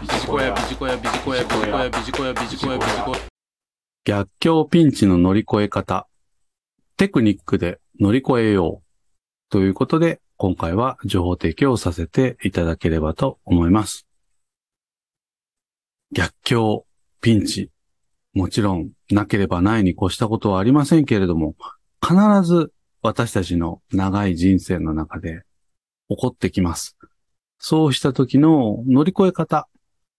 ビジコヤビジコヤビジコヤビジコヤビジコヤビジコヤビジコヤ逆境ピンチの乗り越え方、テクニックで乗り越えよう。ということで、今回は情報提供をさせていただければと思います。逆境、ピンチ。もちろん、なければないに越したことはありませんけれども、必ず私たちの長い人生の中で起こってきます。そうした時の乗り越え方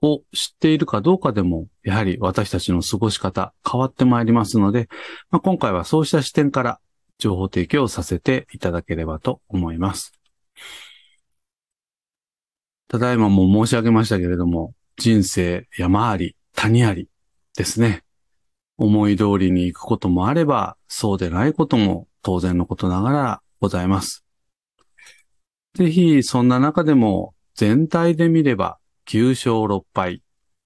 を知っているかどうかでも、やはり私たちの過ごし方変わってまいりますので、まあ、今回はそうした視点から情報提供させていただければと思います。ただいまも申し上げましたけれども、人生山あり谷ありですね。思い通りに行くこともあれば、そうでないことも当然のことながらございます。ぜひ、そんな中でも全体で見れば9勝6敗。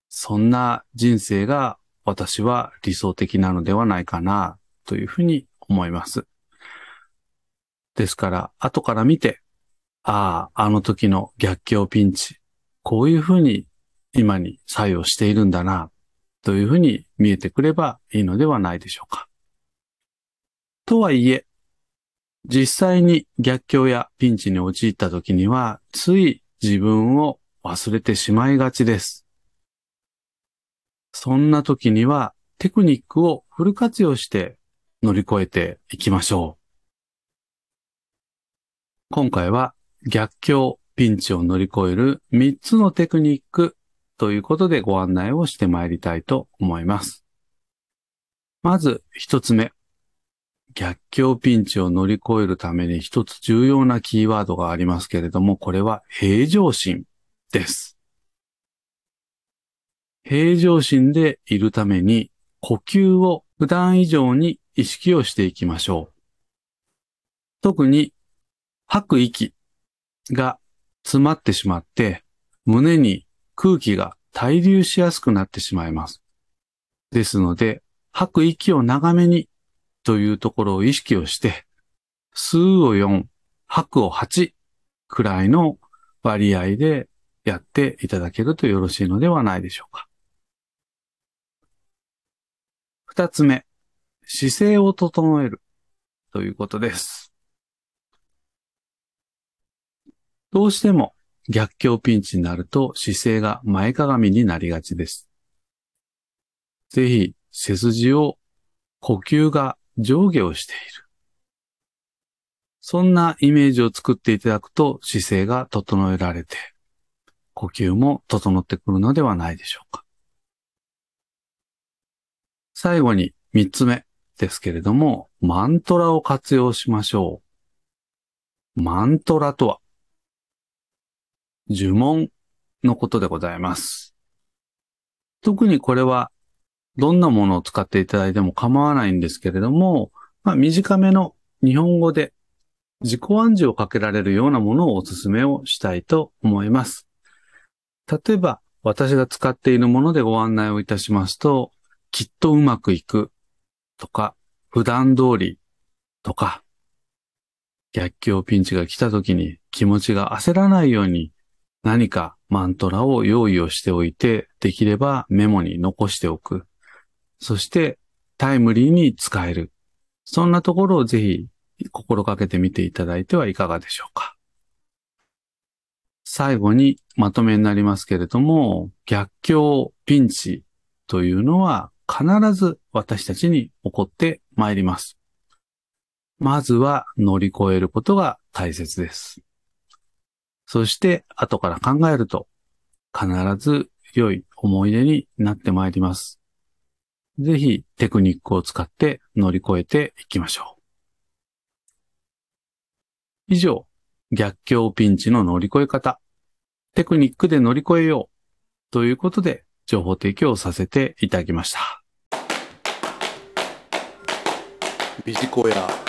そんな人生が私は理想的なのではないかなというふうに思います。ですから、後から見て、ああ、あの時の逆境ピンチ、こういうふうに今に作用しているんだな、というふうに見えてくればいいのではないでしょうか。とはいえ、実際に逆境やピンチに陥った時には、つい自分を忘れてしまいがちです。そんな時にはテクニックをフル活用して乗り越えていきましょう。今回は逆境、ピンチを乗り越える3つのテクニックということでご案内をしてまいりたいと思います。まず1つ目。逆境ピンチを乗り越えるために一つ重要なキーワードがありますけれども、これは平常心です。平常心でいるために呼吸を普段以上に意識をしていきましょう。特に吐く息が詰まってしまって胸に空気が滞留しやすくなってしまいます。ですので、吐く息を長めにというところを意識をして、吸うを4、吐くを8くらいの割合でやっていただけるとよろしいのではないでしょうか。二つ目、姿勢を整えるということです。どうしても逆境ピンチになると姿勢が前かがみになりがちです。ぜひ背筋を呼吸が上下をしている。そんなイメージを作っていただくと姿勢が整えられて、呼吸も整ってくるのではないでしょうか。最後に三つ目ですけれども、マントラを活用しましょう。マントラとは、呪文のことでございます。特にこれはどんなものを使っていただいても構わないんですけれども、まあ、短めの日本語で自己暗示をかけられるようなものをお勧めをしたいと思います。例えば、私が使っているものでご案内をいたしますと、きっとうまくいくとか、普段通りとか、逆境ピンチが来た時に気持ちが焦らないように何かマントラを用意をしておいて、できればメモに残しておく。そしてタイムリーに使える。そんなところをぜひ心がけてみていただいてはいかがでしょうか。最後にまとめになりますけれども、逆境、ピンチというのは必ず私たちに起こってまいります。まずは乗り越えることが大切です。そして後から考えると必ず良い思い出になってまいります。ぜひテクニックを使って乗り越えていきましょう。以上、逆境ピンチの乗り越え方、テクニックで乗り越えようということで情報提供させていただきました。ビジコヤ